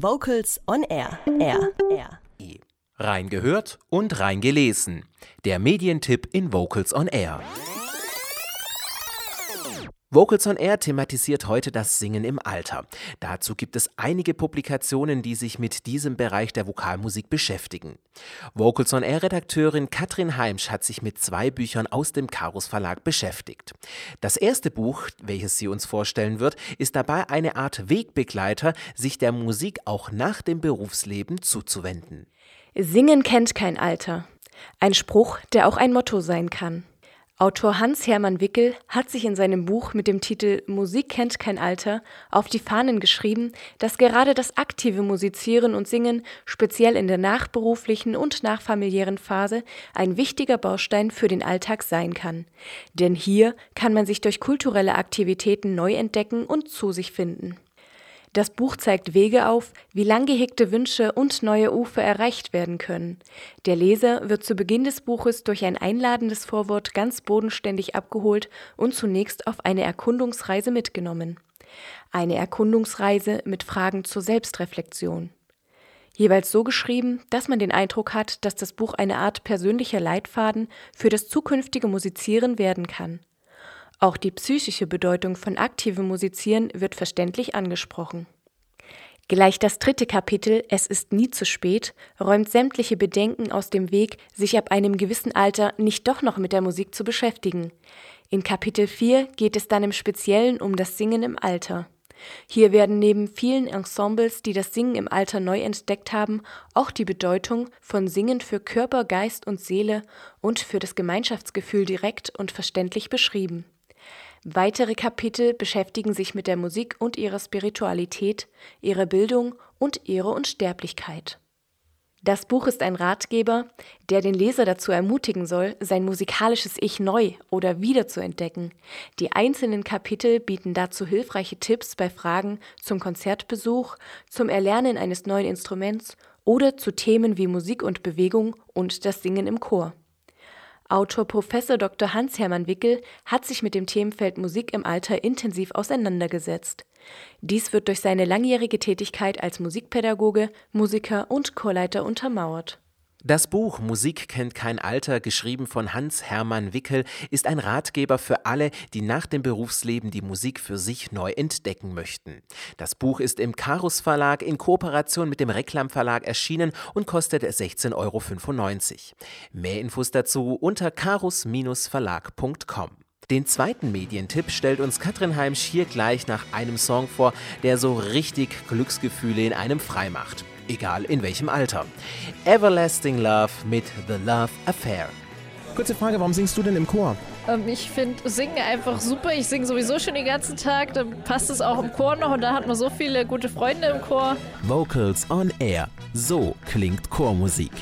Vocals on Air. Air. Air. Rein gehört und rein gelesen. Der Medientipp in Vocals on Air. Vocals on Air thematisiert heute das Singen im Alter. Dazu gibt es einige Publikationen, die sich mit diesem Bereich der Vokalmusik beschäftigen. Vocals on Air Redakteurin Katrin Heimsch hat sich mit zwei Büchern aus dem Karus Verlag beschäftigt. Das erste Buch, welches sie uns vorstellen wird, ist dabei eine Art Wegbegleiter, sich der Musik auch nach dem Berufsleben zuzuwenden. Singen kennt kein Alter. Ein Spruch, der auch ein Motto sein kann. Autor Hans-Hermann Wickel hat sich in seinem Buch mit dem Titel Musik kennt kein Alter auf die Fahnen geschrieben, dass gerade das aktive Musizieren und Singen speziell in der nachberuflichen und nachfamiliären Phase ein wichtiger Baustein für den Alltag sein kann. Denn hier kann man sich durch kulturelle Aktivitäten neu entdecken und zu sich finden. Das Buch zeigt Wege auf, wie lang gehegte Wünsche und neue Ufer erreicht werden können. Der Leser wird zu Beginn des Buches durch ein einladendes Vorwort ganz bodenständig abgeholt und zunächst auf eine Erkundungsreise mitgenommen. Eine Erkundungsreise mit Fragen zur Selbstreflexion. Jeweils so geschrieben, dass man den Eindruck hat, dass das Buch eine Art persönlicher Leitfaden für das zukünftige Musizieren werden kann. Auch die psychische Bedeutung von aktivem Musizieren wird verständlich angesprochen. Gleich das dritte Kapitel Es ist nie zu spät räumt sämtliche Bedenken aus dem Weg, sich ab einem gewissen Alter nicht doch noch mit der Musik zu beschäftigen. In Kapitel 4 geht es dann im Speziellen um das Singen im Alter. Hier werden neben vielen Ensembles, die das Singen im Alter neu entdeckt haben, auch die Bedeutung von Singen für Körper, Geist und Seele und für das Gemeinschaftsgefühl direkt und verständlich beschrieben. Weitere Kapitel beschäftigen sich mit der Musik und ihrer Spiritualität, ihrer Bildung und ihrer Unsterblichkeit. Das Buch ist ein Ratgeber, der den Leser dazu ermutigen soll, sein musikalisches Ich neu oder wieder zu entdecken. Die einzelnen Kapitel bieten dazu hilfreiche Tipps bei Fragen zum Konzertbesuch, zum Erlernen eines neuen Instruments oder zu Themen wie Musik und Bewegung und das Singen im Chor. Autor Prof. Dr. Hans-Hermann Wickel hat sich mit dem Themenfeld Musik im Alter intensiv auseinandergesetzt. Dies wird durch seine langjährige Tätigkeit als Musikpädagoge, Musiker und Chorleiter untermauert das Buch Musik kennt kein Alter, geschrieben von Hans-Hermann Wickel, ist ein Ratgeber für alle, die nach dem Berufsleben die Musik für sich neu entdecken möchten. Das Buch ist im Karus Verlag in Kooperation mit dem Reklam Verlag erschienen und kostet 16,95 Euro. Mehr Infos dazu unter karus-verlag.com. Den zweiten Medientipp stellt uns Katrin Heimsch hier gleich nach einem Song vor, der so richtig Glücksgefühle in einem frei macht egal in welchem Alter. Everlasting Love mit The Love Affair. Kurze Frage, warum singst du denn im Chor? Ähm, ich finde Singen einfach super. Ich singe sowieso schon den ganzen Tag. Dann passt es auch im Chor noch und da hat man so viele gute Freunde im Chor. Vocals on Air. So klingt Chormusik.